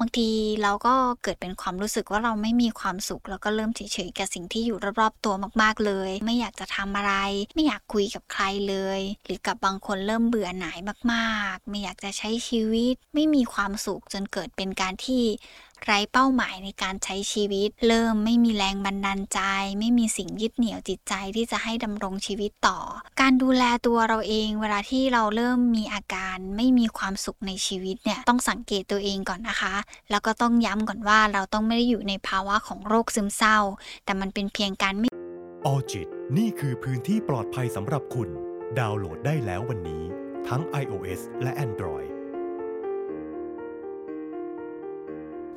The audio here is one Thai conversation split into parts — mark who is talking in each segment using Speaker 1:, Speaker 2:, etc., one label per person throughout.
Speaker 1: บางทีเราก็เกิดเป็นความรู้สึกว่าเราไม่มีความสุข แล้วก็เริ่มเฉยๆกับสิ่งที่อยู่รอบๆตัวมากๆเลย ไม่อยากจะทำอะไร ไม่อยากคุยกับใครเลย หรือกับบางคนเริ่มเบื่อหน่ายมากๆ ไม่อยากจะใช้ชีวิต ไม่มีความสุขจนเกิดเป็นการที่ ไร้เป้าหมายในการใช้ชีวิต เริ่มไม่มีแรงบันดาลใจ ไม่มีสิ่งยึดเหนี่ยวจิตใจที่จะให้ดำรงชีวิตต่อ การดูแลตัวเราเองเวลาที่เราเริ่มมีอาการไม่มีความสุขในชีวิตเนี่ยต้องสังเกตตัวเองก่อนนะคะ แล้วก็ต้องย้ำก่อนว่าเราต้องไม่ได้อยู่ในภาวะของโรคซึมเศร้า แต่มันเป็นเพียงการไม่
Speaker 2: ออจิตนี่คือพื้นที่ปลอดภัยสำหรับคุณ ดาวน์โหลดได้แล้ววันนี้ ทั้ง iOS และ Android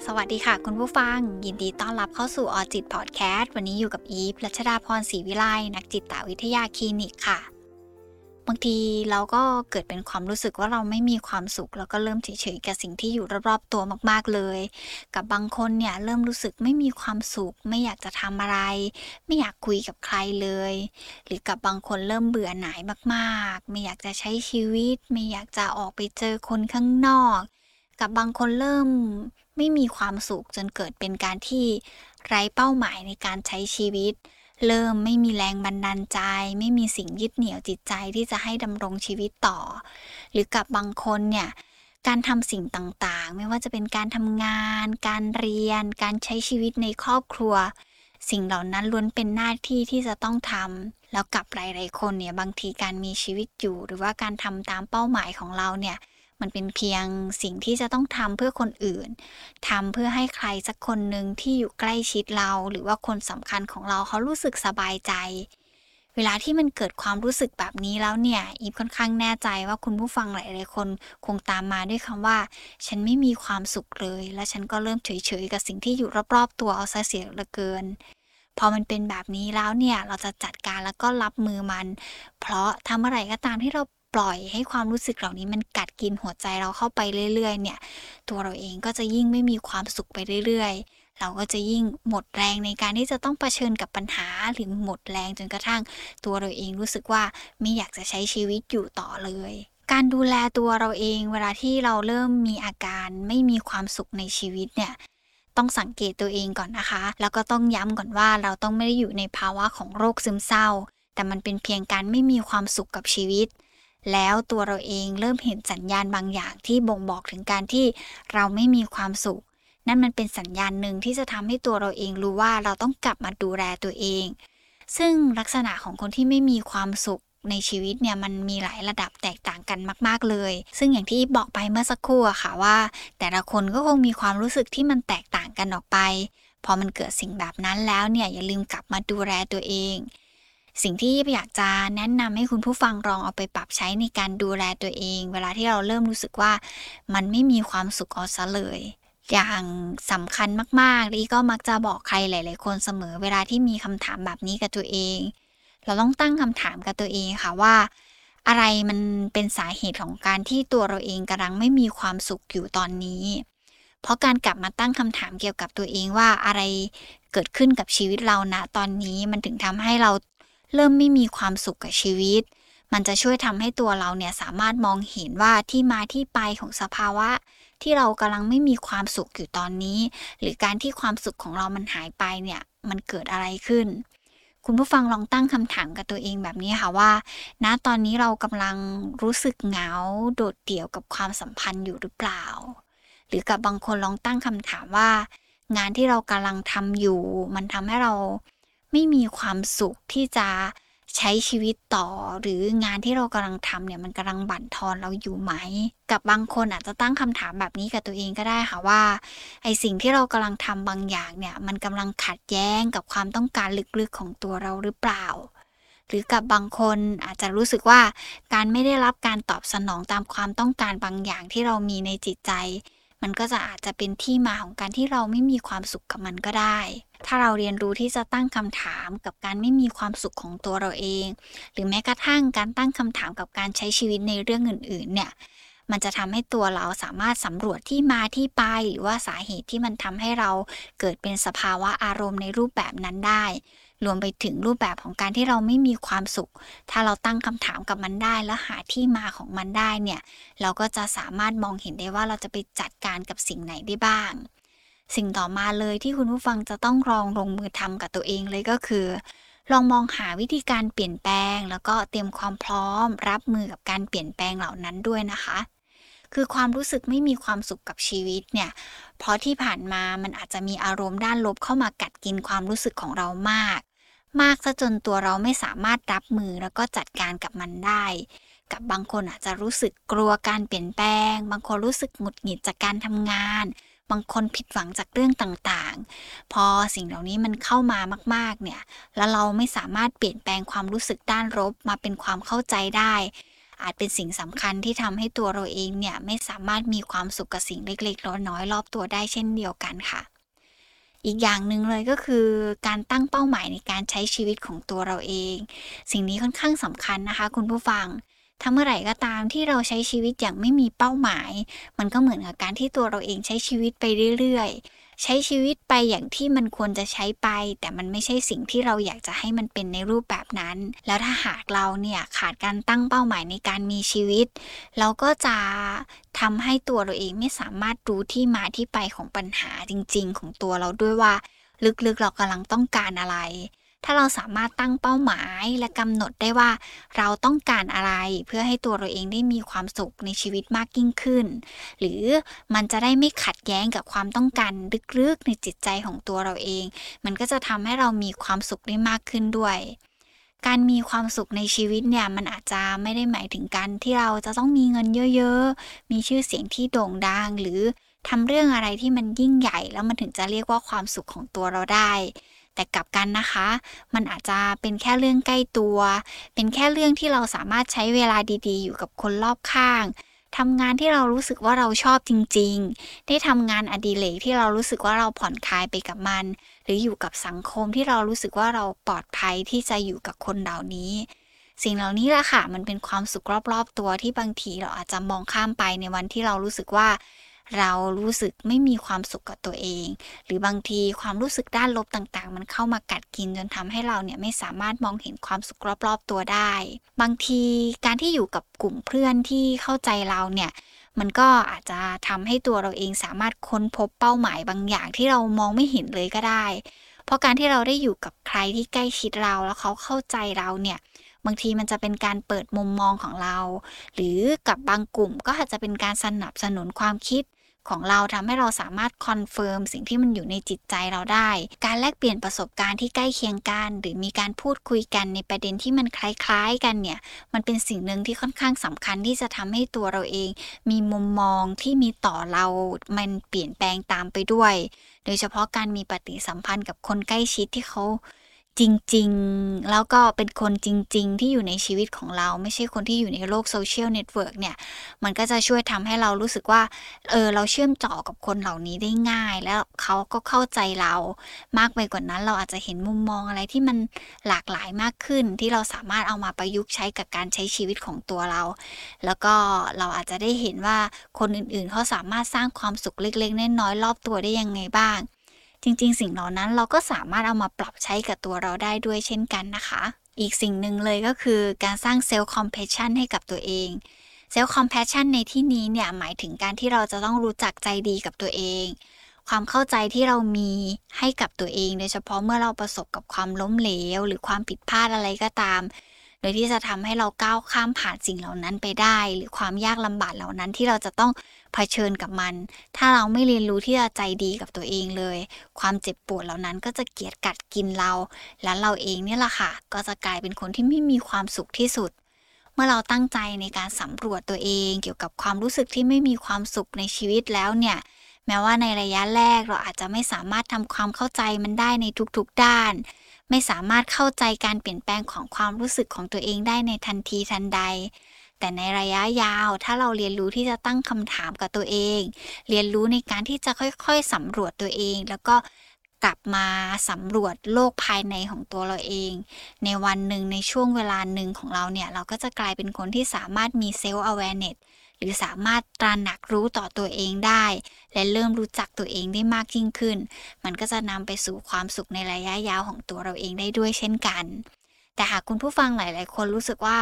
Speaker 1: สวัสดีค่ะ คุณผู้ฟัง ยินดีต้อนรับเข้าสู่ออจิตพอดแคสต์วันนี้อยู่กับอีฟรัชดาพรศรีวิไลนักจิตวิทยาคลินิกค่ะ บางทีเราก็เกิดเป็นความรู้สึกว่าเราไม่มีความสุข แล้วก็เริ่มเฉยๆกับสิ่งที่อยู่รอบๆตัวมากๆเลย กับบางคนเนี่ยเริ่มรู้สึกไม่มีความสุข ไม่อยากจะทำอะไร ไม่อยากคุยกับใครเลย หรือกับบางคนเริ่มเบื่อหน่ายมากๆ ไม่อยากจะใช้ชีวิต ไม่อยากจะออกไปเจอคนข้างนอก กับบางคนเริ่ม ไม่มีความสุขจนเกิดเป็นการที่ไร้เป้าหมายในการใช้ชีวิต เริ่มไม่มีแรงบันดาลใจ ไม่มีสิ่งยึดเหนี่ยวจิตใจที่จะให้ดำรงชีวิตต่อ หรือกับบางคนเนี่ยการทำสิ่งต่างๆ ไม่ว่าจะเป็นการทำงาน การเรียน การใช้ชีวิตในครอบครัว สิ่งเหล่านั้นล้วนเป็นหน้าที่ที่จะต้องทำแล้วกับหลายๆคนเนี่ยบางทีการมีชีวิตอยู่ หรือว่าการทำตามเป้าหมายของเราเนี่ย มันเป็นเพียงสิ่งที่จะต้องทำเพื่อคนอื่นทำเพื่อให้ใครสักคนหนึ่งที่อยู่ใกล้ชิดเรา หรือว่าคนสำคัญของเราเขารู้สึกสบายใจ เวลาที่มันเกิดความรู้สึกแบบนี้แล้วเนี่ยอีฟค่อนข้างแน่ใจว่าคุณผู้ฟังหลายๆคนคงตามมาด้วยคำว่า ฉันไม่มีความสุขเลย และฉันก็เริ่มเฉยๆกับสิ่งที่อยู่รอบๆตัวเอาซะเสียเหลือเกินพอมันเป็นแบบนี้แล้วเนี่ยเราจะจัดการแล้วก็รับมือมัน เพราะทำอะไรก็ตามที่เรา ปล่อยให้ความรู้สึกเหล่านี้มันกัดกินหัวใจเราเข้าไปเรื่อยๆ เนี่ย ตัวเราเองก็จะยิ่งไม่มีความสุขไปเรื่อยๆ เราก็จะยิ่งหมดแรงในการที่จะต้องเผชิญกับปัญหาหรือหมดแรงจนกระทั่ง ตัวเราเองรู้สึกว่าไม่อยากจะใช้ชีวิตอยู่ต่อเลยการดูแลตัวเราเองเวลาที่เราเริ่มมีอาการไม่มีความสุขในชีวิตเนี่ย ต้องสังเกตตัวเองก่อนนะคะ แล้วก็ต้องย้ำก่อนว่าเราต้องไม่ได้อยู่ในภาวะของโรคซึมเศร้า แต่มันเป็นเพียงการไม่มีความสุขกับชีวิต แล้วตัวเราเองเริ่มเห็นสัญญาณบางอย่างที่บ่งบอกถึงการที่เราไม่มีความสุข นั่นมันเป็นสัญญาณหนึ่งที่จะทำให้ตัวเราเองรู้ว่าเราต้องกลับมาดูแลตัวเอง ซึ่งลักษณะของคนที่ไม่มีความสุขในชีวิตเนี่ยมันมีหลายระดับแตกต่างกันมาก ๆเลย ซึ่งอย่างที่บอกไปเมื่อสักครู่อะค่ะว่า แต่ละคนก็คงมีความรู้สึกที่มันแตกต่างกันออกไป พอมันเกิดสิ่งแบบนั้นแล้วเนี่ยอย่าลืมกลับมาดูแลตัวเอง สิ่งที่อยากจะแนะนำให้คุณผู้ฟังลองเอาไปปรับใช้ในการดูแลตัวเอง เวลาที่เราเริ่มรู้สึกว่ามันไม่มีความสุขเอาซะเลย อย่างสำคัญมากๆลี่ก็มักจะบอกใครหลาย ๆ คนเสมอ เวลาที่มีคำถามแบบนี้กับตัวเอง เราต้องตั้งคำถามกับตัวเองค่ะว่า อะไรมันเป็นสาเหตุของการที่ตัวเราเองกำลังไม่มีความสุขอยู่ตอนนี้ เพราะการกลับมาตั้งคำถามเกี่ยวกับตัวเองว่าอะไรเกิดขึ้นกับชีวิตเราณตอนนี้มันถึงทำให้เรา เริ่มไม่มีความสุขกับชีวิต มันจะช่วยทำให้ตัวเราเนี่ยสามารถมองเห็นว่าที่มาที่ไปของสภาวะ ที่เรากำลังไม่มีความสุขอยู่ตอนนี้ หรือการที่ความสุขของเรามันหายไปเนี่ยมันเกิดอะไรขึ้น คุณผู้ฟังลองตั้งคำถามกับตัวเองแบบนี้ค่ะว่าณตอนนี้เรากำลังรู้สึกเหงาโดดเดี่ยวกับความสัมพันธ์อยู่หรือเปล่า หรือกับบางคนลองตั้งคำถามว่า งานที่เรากำลังทำอยู่ มันทำให้เรา ไม่มีความสุขที่จะใช้ชีวิตต่อ หรืองานที่เรากำลังทำเนี่ยมันกำลังบั่นทอนเราอยู่ไหม กับบางคนอาจจะตั้งคำถามแบบนี้กับตัวเองก็ได้ค่ะว่าไอสิ่งที่เรากำลังทำบางอย่างเนี่ยมันกำลังขัดแย้งกับความต้องการลึกๆของตัวเราหรือเปล่า หรือกับบางคนอาจจะรู้สึกว่าการไม่ได้รับการตอบสนองตามความต้องการบางอย่างที่เรามีในจิตใจ มันก็จะอาจจะเป็นที่มาของการที่เราไม่มีความสุขกับมันก็ได้ ถ้าเราเรียนรู้ที่จะตั้งคำถามกับการไม่มีความสุขของตัวเราเอง หรือแม้กระทั่งการตั้งคำถามกับการใช้ชีวิตในเรื่องอื่นๆเนี่ย มันจะทำให้ตัวเราสามารถสำรวจที่มาที่ไป หรือว่าสาเหตุที่มันทำให้เราเกิดเป็นสภาวะอารมณ์ในรูปแบบนั้นได้ รวมไปถึงรูปแบบของการที่เราไม่มีความสุข ถ้าเราตั้งคำถามกับมันได้ แล้วหาที่มาของมันได้เนี่ย เราก็จะสามารถมองเห็นได้ว่าเราจะไปจัดการกับสิ่งไหนได้บ้างสิ่งต่อมาเลยที่คุณผู้ฟังจะต้องลองลงมือทำกับตัวเองเลยก็คือ ลองมองหาวิธีการเปลี่ยนแปลง แล้วก็เตรียมความพร้อมรับมือกับการเปลี่ยนแปลงเหล่านั้นด้วยนะคะ คือความรู้สึกไม่มีความสุขกับชีวิตเนี่ย เพราะที่ผ่านมามันอาจจะมีอารมณ์ด้านลบเข้ามากัดกินความรู้สึกของเรามาก มากซะจนตัวเราไม่สามารถรับมือแล้วก็จัดการกับมันได้ กับบางคนอาจจะรู้สึกกลัวการเปลี่ยนแปลง บางคนรู้สึกหงุดหงิดจากการทำงานบางคนผิดหวังจากเรื่องต่างๆ พอสิ่งเหล่านี้มันเข้ามามาก ๆ เนี่ย แล้วเราไม่สามารถเปลี่ยนแปลงความรู้สึกด้านลบมาเป็นความเข้าใจได้ อาจเป็นสิ่งสำคัญที่ทำให้ตัวเราเองเนี่ยไม่สามารถมีความสุขกับสิ่งเล็กๆน้อยๆรอบตัวได้เช่นเดียวกันค่ะ อีกอย่างหนึ่งเลยก็คือ การตั้งเป้าหมายในการใช้ชีวิตของตัวเราเอง สิ่งนี้ค่อนข้างสำคัญนะคะ คุณผู้ฟังถ้าเมื่อไหร่ก็ตามที่เราใช้ชีวิตอย่างไม่มีเป้าหมาย มันก็เหมือนกับการที่ตัวเราเองใช้ชีวิตไปเรื่อย ใช้ชีวิตไปอย่างที่มันควรจะใช้ไป แต่มันไม่ใช่สิ่งที่เราอยากจะให้มันเป็นในรูปแบบนั้น แล้วถ้าหากเราเนี่ยขาดการตั้งเป้าหมายในการมีชีวิต เราก็จะทำให้ตัวเราเองไม่สามารถรู้ที่มาที่ไปของปัญหาจริง ๆ ของตัวเราด้วยว่า ลึกๆเรากำลังต้องการอะไร ถ้าเราสามารถตั้งเป้าหมายและกำหนดได้ว่า เราต้องการอะไรเพื่อให้ตัวเราเองได้มีความสุขในชีวิตมากยิ่งขึ้น หรือมันจะได้ไม่ขัดแย้งกับความต้องการลึกๆในจิตใจของตัวเราเอง มันก็จะทำให้เรามีความสุขได้มากขึ้นด้วยการมีความสุขในชีวิตเนี่ยมันอาจจะไม่ได้หมายถึงการที่เราจะต้องมีเงินเยอะๆ มีชื่อเสียงที่โด่งดัง หรือทำเรื่องอะไรที่มันยิ่งใหญ่ แล้วมันถึงจะเรียกว่าความสุขของตัวเราได้ แต่กลับกันนะคะ มันอาจจะเป็นแค่เรื่องใกล้ตัว เป็นแค่เรื่องที่เราสามารถใช้เวลาดีๆ อยู่กับคนรอบข้างทำงานที่เรารู้สึกว่าเราชอบจริง ๆ ได้ทำงานอดิเรกที่เรารู้สึกว่าเราผ่อนคลายไปกับมัน หรืออยู่กับสังคมที่เรารู้สึกว่าเราปลอดภัยที่จะอยู่กับคนเหล่านี้ สิ่งเหล่านี้แหละค่ะ มันเป็นความสุขรอบๆตัวที่บางทีเราอาจจะมองข้ามไปในวันที่เรารู้สึกว่า เรารู้สึกไม่มีความสุขกับตัวเอง หรือบางทีความรู้สึกด้านลบต่างๆ มันเข้ามากัดกินจนทำให้เราเนี่ยไม่สามารถมองเห็นความสุขรอบๆตัวได้ บางทีการที่อยู่กับกลุ่มเพื่อนที่เข้าใจเราเนี่ยมันก็อาจจะทำให้ตัวเราเองสามารถค้นพบเป้าหมายบางอย่างที่เรามองไม่เห็นเลยก็ได้ เพราะการที่เราได้อยู่กับใครที่ใกล้ชิดเราแล้วเขาเข้าใจเราเนี่ยบางทีมันจะเป็นการเปิดมุมมองของเรา หรือกับบางกลุ่มก็อาจจะเป็นการสนับสนุนความคิด ของเราทำให้เราสามารถ confirm สิ่งที่มันอยู่ในจิตใจเราได้ การแลกเปลี่ยนประสบการณ์ที่ใกล้เคียงกัน หรือมีการพูดคุยกันในประเด็นที่มันคล้ายๆ กันเนี่ย มันเป็นสิ่งหนึ่งที่ค่อนข้างสำคัญที่จะทำให้ตัวเราเอง มีมุมมองที่มีต่อเรา มันเปลี่ยนแปลงตามไปด้วย โดยเฉพาะการมีปฏิสัมพันธ์กับคนใกล้ชิดที่เขา จริงๆ แล้วก็เป็นคนจริง ๆ ที่อยู่ในชีวิตของเราไม่ใช่คนที่อยู่ในโลกโซเชียลเน็ตเวิร์กเนี่ย มันก็จะช่วยทำให้เรารู้สึกว่า เออ เราเชื่อมต่อกับคนเหล่านี้ได้ง่าย แล้วเขาก็เข้าใจเรามากไปกว่านั้น เราอาจจะเห็นมุมมองอะไรที่มันหลากหลายมากขึ้น ที่เราสามารถเอามาประยุกต์ใช้กับการใช้ชีวิตของตัวเรา แล้วก็เราอาจจะได้เห็นว่าคนอื่นๆ เขาสามารถสร้างความสุขเล็กๆน้อยๆรอบตัวได้ยังไงบ้าง จริง ๆ สิ่งเหล่านั้นเราก็สามารถเอามาปรับใช้กับตัวเราได้ด้วยเช่นกันนะคะ อีกสิ่งหนึ่งเลยก็คือการสร้าง self-compassion ให้กับตัวเอง self-compassion ในที่นี้เนี่ยหมายถึงการที่เราจะต้องรู้จักใจดีกับตัวเอง ความเข้าใจที่เรามีให้กับตัวเอง โดยเฉพาะเมื่อเราประสบกับความล้มเหลว หรือความผิดพลาดอะไรก็ตาม โดยที่จะทำให้เราก้าวข้ามผ่านสิ่งเหล่านั้นไปได้ หรือความยากลำบากเหล่านั้นที่เราจะต้อง เผชิญกับมัน ถ้าเราไม่เรียนรู้ที่จะใจดีกับตัวเองเลย ความเจ็บปวดเหล่านั้นก็จะเกียดกัดกินเรา และเราเองเนี่ยแหละค่ะ ก็จะกลายเป็นคนที่ไม่มีความสุขที่สุด เมื่อเราตั้งใจในการสำรวจตัวเองเกี่ยวกับความรู้สึกที่ไม่มีความสุขในชีวิตแล้วเนี่ยแม้ว่าในระยะแรกเราอาจจะไม่สามารถทำความเข้าใจมันได้ในทุกๆด้าน ไม่สามารถเข้าใจการเปลี่ยนแปลงของความรู้สึกของตัวเองได้ในทันทีทันใด แต่ในระยะยาวถ้าเราเรียนรู้ที่จะตั้งคำถามกับตัวเอง เรียนรู้ในการที่จะค่อยๆสำรวจตัวเอง แล้วก็กลับมาสำรวจโลกภายในของตัวเราเอง ในวันหนึ่งในช่วงเวลาหนึ่งของเราเนี่ย เราก็จะกลายเป็นคนที่สามารถมีเซลล์ awareness หรือสามารถตระหนักรู้ต่อตัวเองได้ และเริ่มรู้จักตัวเองได้มากยิ่งขึ้น มันก็จะนำไปสู่ความสุขในระยะยาวของตัวเราเองได้ด้วยเช่นกัน แต่หากคุณผู้ฟังหลาย ๆ คนรู้สึกว่า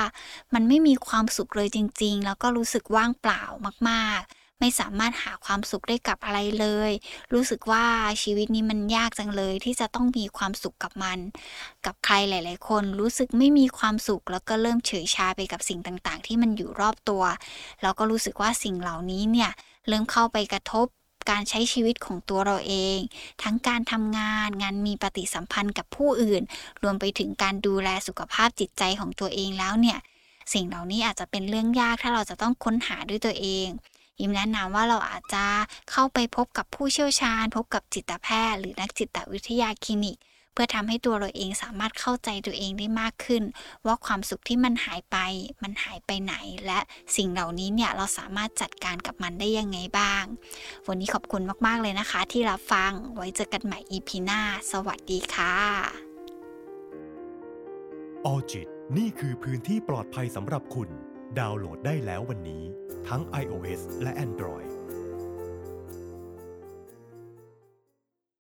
Speaker 1: มันไม่มีความสุขเลยจริง ๆ แล้วก็รู้สึกว่างเปล่ามาก ๆ ไม่สามารถหาความสุขได้กับอะไรเลย รู้สึกว่าชีวิตนี้มันยากจังเลยที่จะต้องมีความสุขกับมัน กับใครหลาย ๆ คนรู้สึกไม่มีความสุข แล้วก็เริ่มเฉยชาไปกับสิ่งต่าง ๆ ที่มันอยู่รอบตัว แล้วก็รู้สึกว่าสิ่งเหล่านี้เนี่ยเริ่มเข้าไปกระทบ การใช้ชีวิตของตัวเราเอง ทั้งการทำงานงานมีปฏิสัมพันธ์กับผู้อื่น รวมไปถึงการดูแลสุขภาพจิตใจของตัวเองแล้วเนี่ย สิ่งเหล่านี้อาจจะเป็นเรื่องยากถ้าเราจะต้องค้นหาด้วยตัวเองยิมแนะนำว่าเราอาจจะเข้าไปพบกับผู้เชี่ยวชาญ พบกับจิตแพทย์ หรือนักจิตวิทยาคลินิก พื่อทำให้ตัวเราเองสามารถเข้าใจตัวเองได้มากขึ้น ว่าความสุขที่มันหายไป มันหายไปไหน และสิ่งเหล่านี้เนี่ยเราสามารถจัดการกับมันได้ยังไงบ้าง วันนี้ขอบคุณมากๆเลยนะคะ ที่รับฟังไว้เจอกันใหม่ EP หน้า สวัสดีค่ะ
Speaker 2: ออจิตนี่คือพื้นที่ปลอดภัยสำหรับคุณ ดาวน์โหลดได้แล้ววันนี้ ทั้ง iOS และ Android